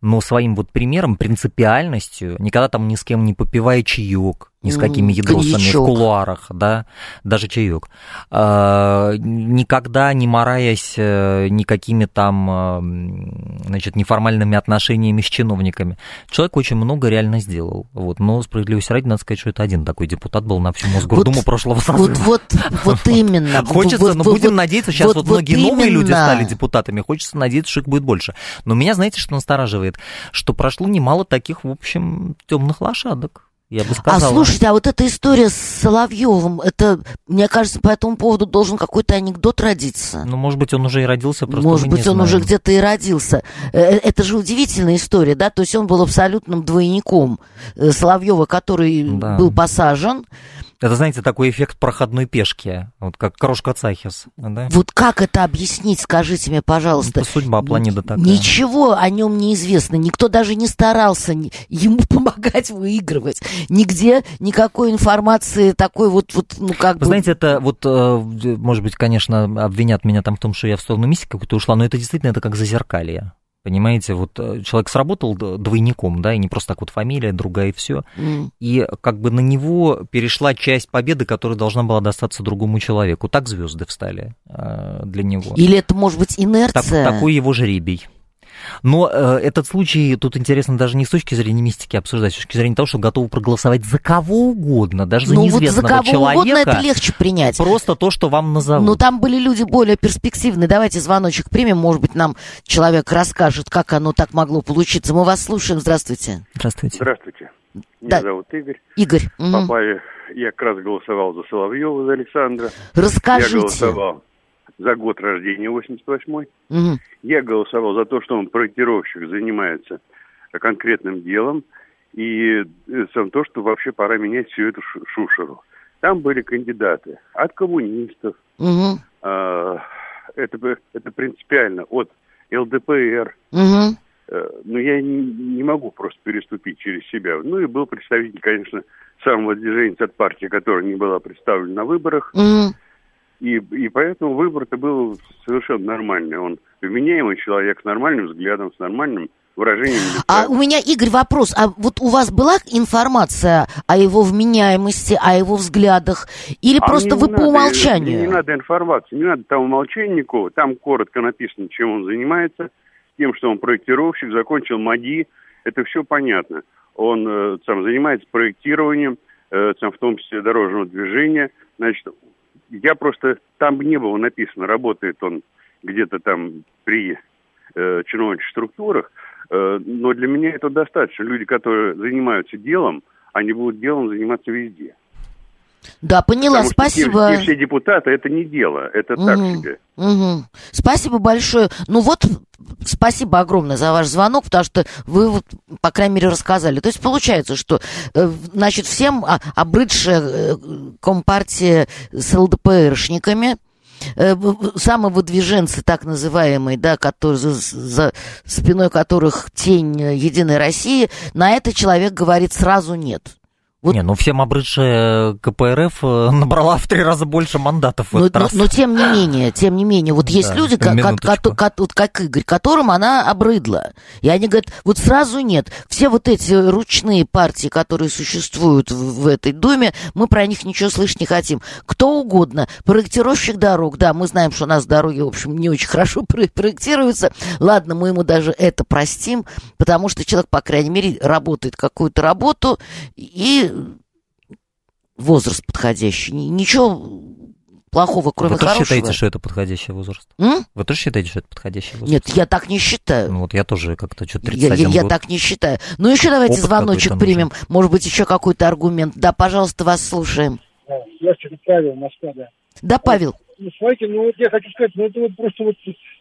но своим вот примером, принципиальностью, никогда там ни с кем не попивая чаек, ни с какими ядросами Коньячок. в кулуарах, да, даже чаек. А, никогда не мораясь э, никакими там, э, значит, неформальными отношениями с чиновниками. Человек очень много реально сделал. Вот, но справедливости ради, надо сказать, что это один такой депутат был на всю Мосгордуму вот, прошлого созыва. Вот, вот, [laughs] вот именно. Хочется, вот, но вот, будем вот, надеяться, сейчас вот, вот многие вот новые люди стали депутатами, хочется надеяться, что их будет больше. Но меня, знаете, что настораживает? Что прошло немало таких, в общем, темных лошадок я бы сказала. А слушайте, а вот эта история с Соловьевым, это, мне кажется, по этому поводу должен какой-то анекдот родиться. Ну, может быть, он уже и родился, просто Может быть, он уже где-то и родился. Э, э, это же удивительная история, да? То есть он был абсолютным двойником э, Соловьева, который да. был посажен, Это, знаете, такой эффект проходной пешки, вот как крошка Цахис. Да? Вот как это объяснить, скажите мне, пожалуйста. Это судьба планеты такая. Ничего о нем не известно, никто даже не старался ему [laughs] помогать выигрывать. Нигде никакой информации такой вот, вот ну как Вы бы... знаете, это вот, э, может быть, конечно, обвинят меня там в том, что я в сторону мистики какую-то ушла, но это действительно это как зазеркалье. Понимаете, вот э, человек сработал двойником, да, и не просто так вот фамилия, другая и все. Mm. И как бы на него перешла часть победы, которая должна была достаться другому человеку. Так звезды встали э, для него. Или это может быть инерция? Так, такой его жребий. Но э, этот случай тут интересно даже не с точки зрения мистики обсуждать, с точки зрения того, что готовы проголосовать за кого угодно, даже за ну, неизвестного вот за кого человека. Угодно это легче принять. Просто то, что вам назовут. Ну там были люди более перспективные. Давайте звоночек примем, может быть, нам человек расскажет, как оно так могло получиться. Мы вас слушаем. Здравствуйте. Здравствуйте. Здравствуйте. Меня да. зовут Игорь. Игорь. Папа, я как раз голосовал за Соловьева, за Александра. Расскажите. Я голосовал за год рождения 88-й. Угу. Я голосовал за то, что он проектировщик, занимается конкретным делом, и за то, что вообще пора менять всю эту шушеру. Там были кандидаты от коммунистов, угу. э, это, это принципиально, от ЛДПР. Угу. Э, но я не, не могу просто переступить через себя. Ну и был представитель, конечно, самого движения от партии, которая не была представлена на выборах. Угу. И, и поэтому выбор-то был совершенно нормальный. Он вменяемый человек с нормальным взглядом, с нормальным выражением лица. А у меня, Игорь, вопрос. А вот у вас была информация о его вменяемости, о его взглядах? Или а просто вы по надо, умолчанию? Не, надо информации, не надо там умолчаннику. Там коротко написано, чем он занимается. Тем, что он проектировщик, закончил МАДИ. Это все понятно. Он э, сам занимается проектированием, э, сам, в том числе дорожного движения. Значит, я просто, там не было написано, работает он где-то там при э, чиновничьих структурах, э, но для меня это достаточно. Люди, которые занимаются делом, они будут делом заниматься везде. Да, поняла, Потому спасибо. Что те, все депутаты это не дело, это угу, так себе. Угу. Спасибо большое. Ну вот, спасибо огромное за ваш звонок, потому что вы, вот, по крайней мере, рассказали. То есть получается, что, э, значит, всем обрыдшая э, компартия с ЛДПРшниками, э, самовыдвиженцы, так называемые, да, которые, за, за спиной которых тень Единой России, на это человек говорит сразу нет. Вот... Не, ну всем обрыдшая КПРФ э, [laughs] набрала в три раза больше мандатов в но, этот но, раз. Но тем не менее, тем не менее, вот есть да, люди, как, как, как, вот как Игорь, которым она обрыдла. И они говорят, вот сразу нет. Все вот эти ручные партии, которые существуют в, в этой Думе, мы про них ничего слышать не хотим. Кто угодно, проектировщик дорог, да, мы знаем, что у нас дороги, в общем, не очень [laughs] хорошо проектируются. Ладно, мы ему даже это простим, потому что человек, по крайней мере, работает какую-то работу и возраст подходящий. Ничего плохого, кроме Вы тоже хорошего. считаете, что это подходящий возраст? М? Вы тоже считаете, что это подходящий возраст? Нет, я так не считаю. Ну вот я тоже как-то что-то 31 я, я, я так не считаю. Ну еще давайте Опыт звоночек примем. Нужен. Может быть, еще какой-то аргумент. Да, пожалуйста, вас слушаем. Здравствуйте, Павел, Москва, да. Да, Павел. Ну, смотрите, ну вот я хочу сказать, ну это вот просто вот,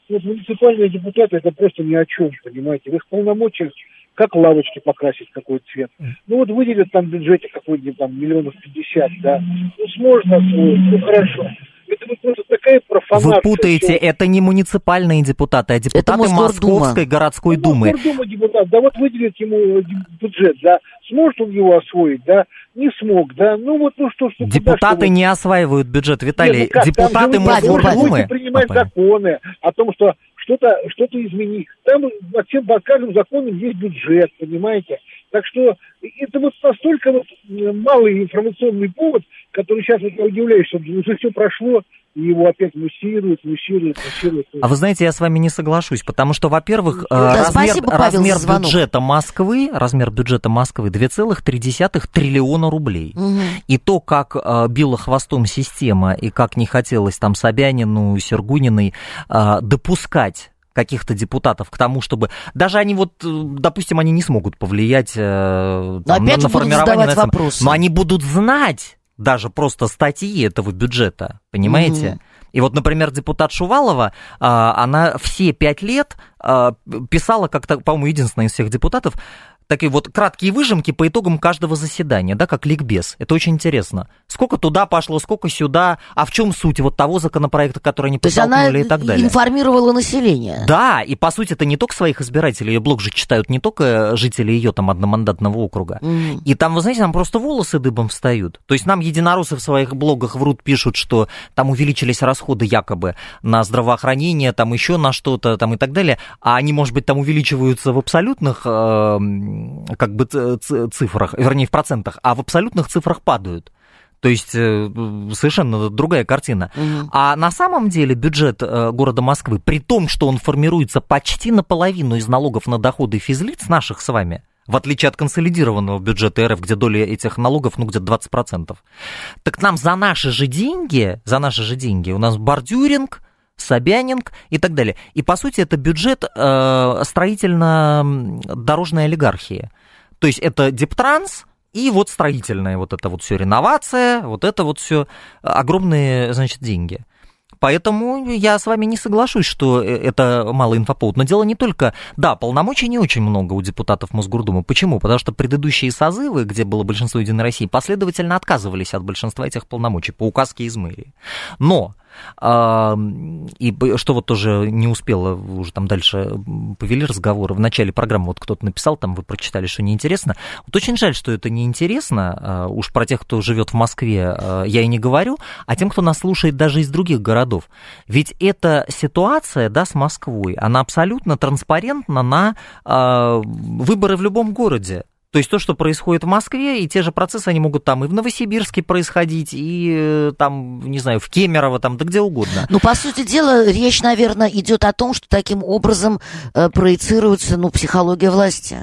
вот муниципальные депутаты, это просто ни о чем, понимаете. В их полномочиях как лавочки покрасить, какой цвет. Ну вот выделят там в бюджете какой-нибудь там миллионов пятьдесят, да. Ну сможет освоить, ну хорошо. Это вот просто такая профанация. Вы путаете, все. это не муниципальные депутаты, а депутаты Московской городской ну, думы. Мосгордума депутат, да вот выделит ему бюджет, да. Сможет он его освоить, да? Не смог, да. Ну вот, ну что, что Депутаты куда, не осваивают бюджет, Виталий. Нет, ну как, депутаты Мосгордумы... принимать законы о том, что что-то что изменить. Там по всем по каждому закону есть бюджет, понимаете? Так что это вот настолько вот малый информационный повод, который сейчас вот я удивляюсь, что уже все прошло, и его опять муссируют, муссируют, муссируют. А вы знаете, я с вами не соглашусь, потому что, во-первых, э, да, размер, спасибо, размер бюджета Москвы, размер бюджета Москвы 2,3 триллиона рублей. Угу. И то, как э, била хвостом система, и как не хотелось там Собянину, Сергуниной э, допускать каких-то депутатов к тому, чтобы даже они вот, допустим, они не смогут повлиять э, там, на, на формирование, на, но они будут знать даже просто статьи этого бюджета, понимаете? Mm-hmm. И вот, например, депутат Шувалова, а, она все пять лет а, писала, как-то, по-моему, единственная из всех депутатов, такие вот краткие выжимки по итогам каждого заседания, да, как ликбез. Это очень интересно. Сколько туда пошло, сколько сюда, а в чем суть вот того законопроекта, который они подтолкнули и так далее. информировала население. Да, и по сути это не только своих избирателей, ее блог же читают не только жители ее там одномандатного округа. Mm. И там, вы знаете, там просто волосы дыбом встают. То есть нам единорусы в своих блогах врут, пишут, что там увеличились расходы якобы на здравоохранение, там еще на что-то, там и так далее, а они, может быть, там увеличиваются в абсолютных э, как бы цифрах, вернее, в процентах, а в абсолютных цифрах падают. То есть э, совершенно другая картина. Угу. А на самом деле бюджет э, города Москвы, при том, что он формируется почти наполовину из налогов на доходы физлиц наших с вами, в отличие от консолидированного бюджета РФ, где доля этих налогов, ну, где-то 20%. Так нам за наши же деньги, за наши же деньги, у нас бордюринг, Собянинг и так далее. И, по сути, это бюджет э, строительно-дорожной олигархии. То есть это Дептранс, и вот строительная вот это вот все реновация, вот это вот все огромные, значит, деньги. Поэтому я с вами не соглашусь, что э, это мало инфоповод. Но дело не только... Да, полномочий не очень много у депутатов Мосгордумы. Почему? Потому что предыдущие созывы, где было большинство Единой России, последовательно отказывались от большинства этих полномочий по указке из мэрии. Но и что вот тоже не успела, уже там дальше повели разговоры. В начале программы вот кто-то написал, там вы прочитали, что неинтересно. Вот очень жаль, что это неинтересно. А, уж про тех, кто живет в Москве, а, я и не говорю, а тем, кто нас слушает даже из других городов. Ведь эта ситуация, да, с Москвой, она абсолютно транспарентна на а, выборы в любом городе. То есть то, что происходит в Москве, и те же процессы, они могут там и в Новосибирске происходить, и э, там, не знаю, в Кемерово, там, да где угодно. Ну, по сути дела, речь, наверное, идет о том, что таким образом э, проецируется, ну, психология власти.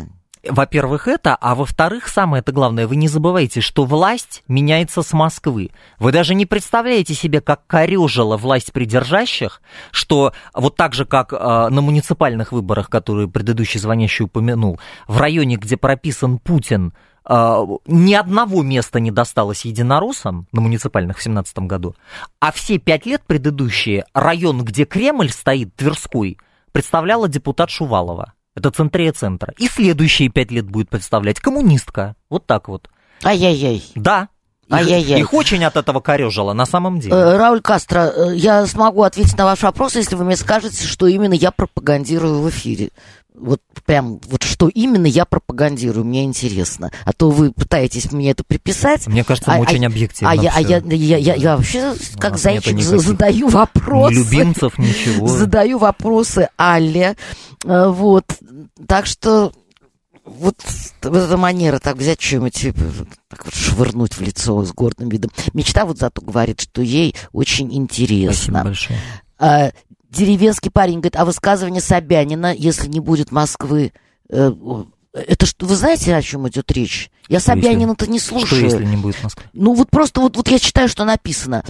Во-первых, это, а во-вторых, самое это главное, вы не забывайте, что власть меняется с Москвы. Вы даже не представляете себе, как корежила власть придержащих, что вот так же, как э, на муниципальных выборах, которые предыдущий звонящий упомянул, в районе, где прописан Путин, Uh, ни одного места не досталось единороссам на муниципальных в 2017 году, а все пять лет предыдущие район, где Кремль стоит, Тверской, представляла депутат Шувалова. Это центрия центра. И следующие пять лет будет представлять коммунистка. Вот так вот. Ай-яй-яй. Да, Ай-яй-яй. Их очень от этого корежило, на самом деле. Э, Рауль Кастро, э, я смогу ответить на ваш вопрос, если вы мне скажете, что именно я пропагандирую в эфире вот прям, вот что именно я пропагандирую, мне интересно. А то вы пытаетесь мне это приписать. Мне кажется, мы а, очень объективно. А, я, а я, я, я, я вообще, как зайчик, задаю вопросы. Ни любимцев, ничего. Задаю вопросы Алле. Э, вот. Так что вот, вот эта манера так взять что-нибудь, так вот швырнуть в лицо с гордым видом. Мечта вот зато говорит, что ей очень интересно. Спасибо большое. Деревенский парень говорит, а высказывание Собянина, если не будет Москвы, э, это что, вы знаете, о чем идет речь? Я Собянина-то не слушаю. Что, если не будет Москвы? Ну, вот просто вот, вот я читаю, что написано.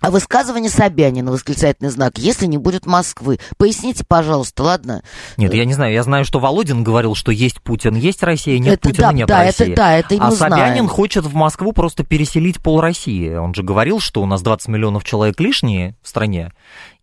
А высказывание Собянина, восклицательный знак, если не будет Москвы. Поясните, пожалуйста, ладно? Нет, я не знаю. Я знаю, что Володин говорил, что есть Путин, есть Россия, нет это, Путина, да, нет да, России. Это, да, это а Собянин знаем. хочет в Москву просто переселить пол России. Он же говорил, что у нас 20 миллионов человек лишние в стране,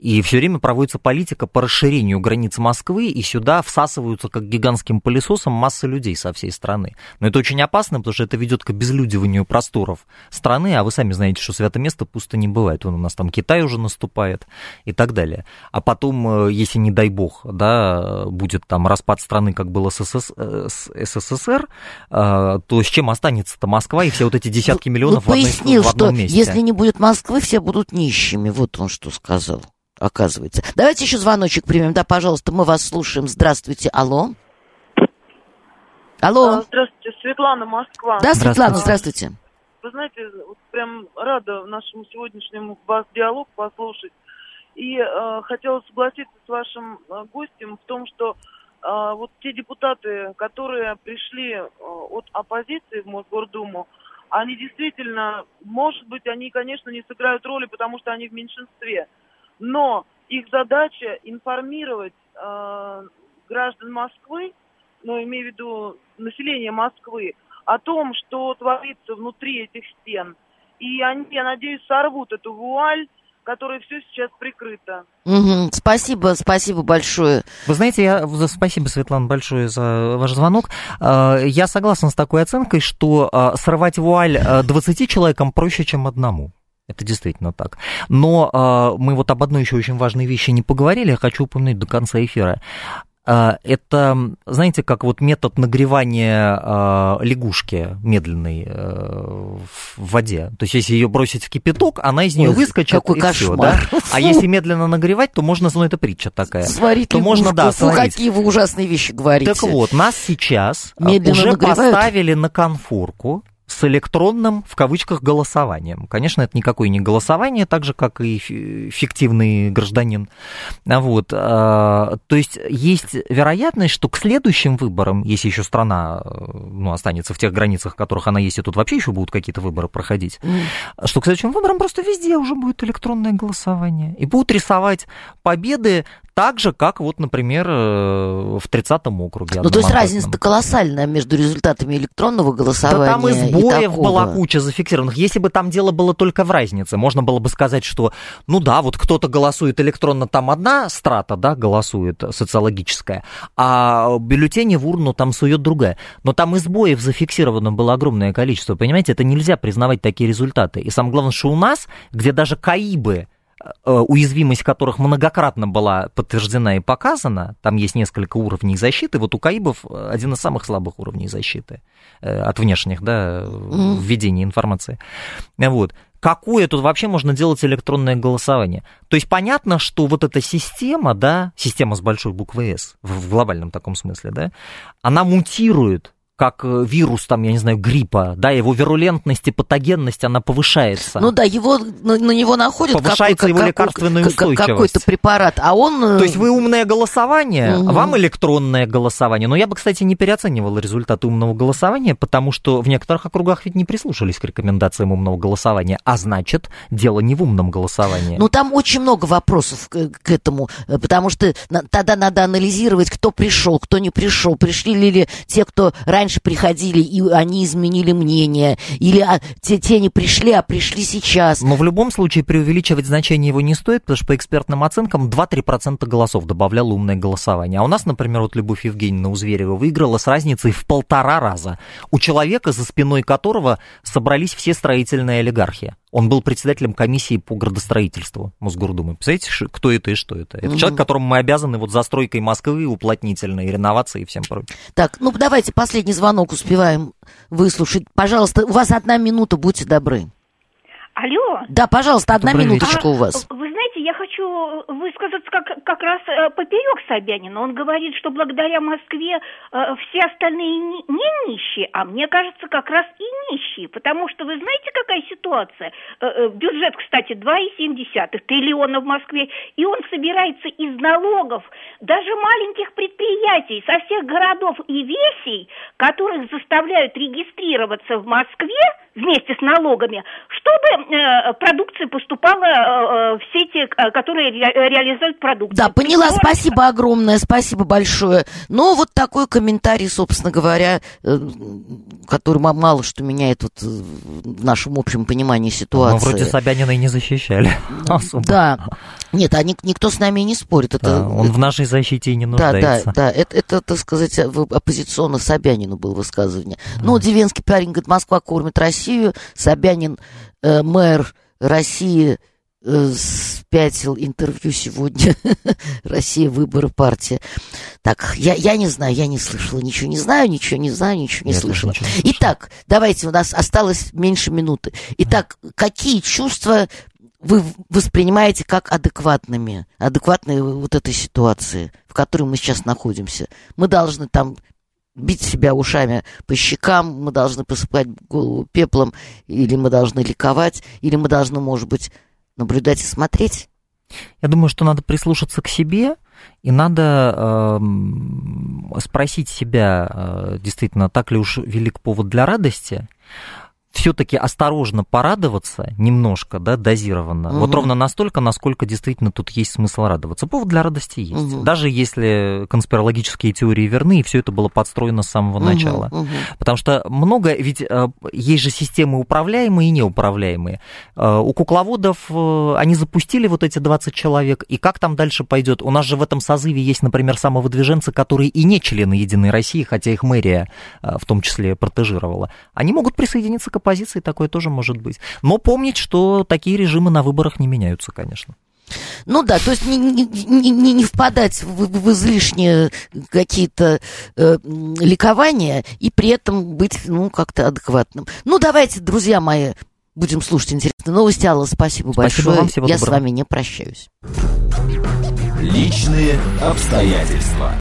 и все время проводится политика по расширению границ Москвы, и сюда всасываются как гигантским пылесосом масса людей со всей страны. Но это очень опасно, потому что это ведет к обезлюдиванию просторов страны, а вы сами знаете, что свято место пусто не бывает. Вон у нас там Китай уже наступает и так далее. А потом, э, если не дай бог, да, будет там распад страны, как было с, э, СССР, э, то с чем останется-то Москва и все вот эти десятки миллионов ну, в, одной, в одном что месте? если не будет Москвы, все будут нищими. Вот он что сказал оказывается. Давайте еще звоночек примем. Да, пожалуйста, мы вас слушаем. Здравствуйте. Алло. Алло. Здравствуйте, Светлана, Москва. Да, Светлана, здравствуйте. Вы знаете, вот прям рада нашему сегодняшнему вас диалог послушать. И э, хотела согласиться с вашим э, гостем в том, что э, вот те депутаты, которые пришли э, от оппозиции в Мосгордуму, они действительно, может быть, они, конечно, не сыграют роли, потому что они в меньшинстве но их задача информировать э, граждан Москвы, ну, имею в виду население Москвы, о том, что творится внутри этих стен. И они, я надеюсь, сорвут эту вуаль, которой все сейчас прикрыто. Угу. Спасибо, спасибо большое. Вы знаете, я спасибо, Светлана, большое за ваш звонок. А, я согласен с такой оценкой, что а, сорвать вуаль 20 человекам проще, чем одному. Это действительно так. Но э, мы вот об одной еще очень важной вещи не поговорили, я хочу упомянуть до конца эфира. А, это, знаете, как вот метод нагревания э, лягушки медленной э, в воде. То есть, если ее бросить в кипяток, она из нее Ой, выскочит какой и кошмар. все, да? А [laughs] если медленно нагревать, то можно, ну это притча такая. Сварить то лягушку, можно, да, сварить. какие вы ужасные вещи говорите. Так вот, нас сейчас медленно уже нагревают? поставили на конфорку с электронным, в кавычках, голосованием. Конечно, это никакое не голосование, так же, как и фиктивный гражданин. Вот. А, то есть есть вероятность, что к следующим выборам, если еще страна ну, останется в тех границах, в которых она есть, и тут вообще еще будут какие-то выборы проходить, mm. что к следующим выборам просто везде уже будет электронное голосование. И будут рисовать победы так же, как вот, например, э, в 30-м округе. Ну, то есть разница-то колоссальная между результатами электронного голосования Да там и сбоев и была куча зафиксированных. Если бы там дело было только в разнице, можно было бы сказать, что, ну да, вот кто-то голосует электронно, там одна страта, да, голосует социологическая, а бюллетени в урну там сует другая. Но там и сбоев зафиксировано было огромное количество, понимаете, это нельзя признавать такие результаты. И самое главное, что у нас, где даже КАИБы уязвимость которых многократно была подтверждена и показана, там есть несколько уровней защиты, вот у Каибов один из самых слабых уровней защиты э, от внешних, да, введения информации. Вот. Какое тут вообще можно делать электронное голосование? То есть понятно, что вот эта система, да, система с большой буквы «С», в глобальном таком смысле, да, она мутирует как э, вирус, там, я не знаю, гриппа, да, его вирулентность и патогенность, она повышается. Ну да, его, на, на него находят Повышается какой, его лекарственная устойчивость. Какой-то препарат, а он... Э, То есть вы умное голосование, угу. вам электронное голосование. Но я бы, кстати, не переоценивал результаты умного голосования, потому что в некоторых округах ведь не прислушались к рекомендациям умного голосования, а значит, дело не в умном голосовании. Ну там очень много вопросов к, к этому, э, потому что тогда надо анализировать, кто пришел, кто не пришел, пришли ли те, кто раньше раньше приходили, и они изменили мнение, или а, те, те не пришли, а пришли сейчас. Но в любом случае преувеличивать значение его не стоит, потому что по экспертным оценкам 2-3% голосов добавляло умное голосование. А у нас, например, вот Любовь Евгеньевна у Зверева выиграла с разницей в полтора раза. У человека, за спиной которого собрались все строительные олигархи. Он был председателем комиссии по градостроительству Мосгордумы. Представляете, кто это и что это? Это угу. человек, которому мы обязаны вот застройкой Москвы, уплотнительной, реновацией и всем прочим. Так, ну давайте последний звонок успеваем выслушать. Пожалуйста, у вас одна минута, будьте добры. Алло. Да, пожалуйста, одна Добрый минуточка а, у вас. Вы знаете, я хочу высказаться как, как раз э, поперек Собянина. Он говорит, что благодаря Москве э, все остальные не, не нищие, а мне кажется, как раз и нищие. Потому что вы знаете, какая ситуация? Э, бюджет, кстати, 2,7 триллиона в Москве, и он собирается из налогов даже маленьких предприятий со всех городов и весей, которых заставляют регистрироваться в Москве вместе с налогами, чтобы э, продукция поступала э, в сети, э, которые ре, реализуют продукцию. Да, поняла, Причем... спасибо огромное, спасибо большое. Но вот такой комментарий, собственно говоря, э, который мало что меняет вот в нашем общем понимании ситуации. Мы вроде Собянина и не защищали. [laughs] Да, нет, а никто с нами не спорит. Это, да, он в нашей защите и не нуждается. Да, да, да, это, это так сказать, оппозиционно Собянину было высказывание. Да. Ну, Дивенский парень говорит, Москва кормит Россию, Собянин, э, мэр России, э, спятил интервью сегодня. [laughs] Россия, выборы, партия. Так, я, я не знаю, я не слышала, ничего не знаю, ничего не знаю, ничего не я слышала. Ничего не Итак, давайте, у нас осталось меньше минуты. Итак, какие чувства вы воспринимаете как адекватными, адекватные вот этой ситуации, в которой мы сейчас находимся. Мы должны там бить себя ушами по щекам, мы должны посыпать голову пеплом, или мы должны ликовать, или мы должны, может быть, наблюдать и смотреть. Я думаю, что надо прислушаться к себе, и надо э, спросить себя, э, действительно, так ли уж велик повод для радости, все-таки осторожно порадоваться немножко, да, дозированно. Угу. Вот ровно настолько, насколько действительно тут есть смысл радоваться. Повод для радости есть. Угу. Даже если конспирологические теории верны, и все это было подстроено с самого угу, начала. Угу. Потому что много, ведь э, есть же системы управляемые и неуправляемые. Э, у кукловодов э, они запустили вот эти 20 человек, и как там дальше пойдет? У нас же в этом созыве есть, например, самовыдвиженцы, которые и не члены Единой России, хотя их мэрия в том числе протежировала. Они могут присоединиться к оппозиции, такое тоже может быть. Но помнить, что такие режимы на выборах не меняются, конечно. Ну да, то есть не, не, не, не впадать в, в излишние какие-то э, ликования и при этом быть, ну, как-то адекватным. Ну, давайте, друзья мои, будем слушать интересные новости. Алла, спасибо, спасибо большое. Вам, всего Я доброго. с вами не прощаюсь. Личные обстоятельства.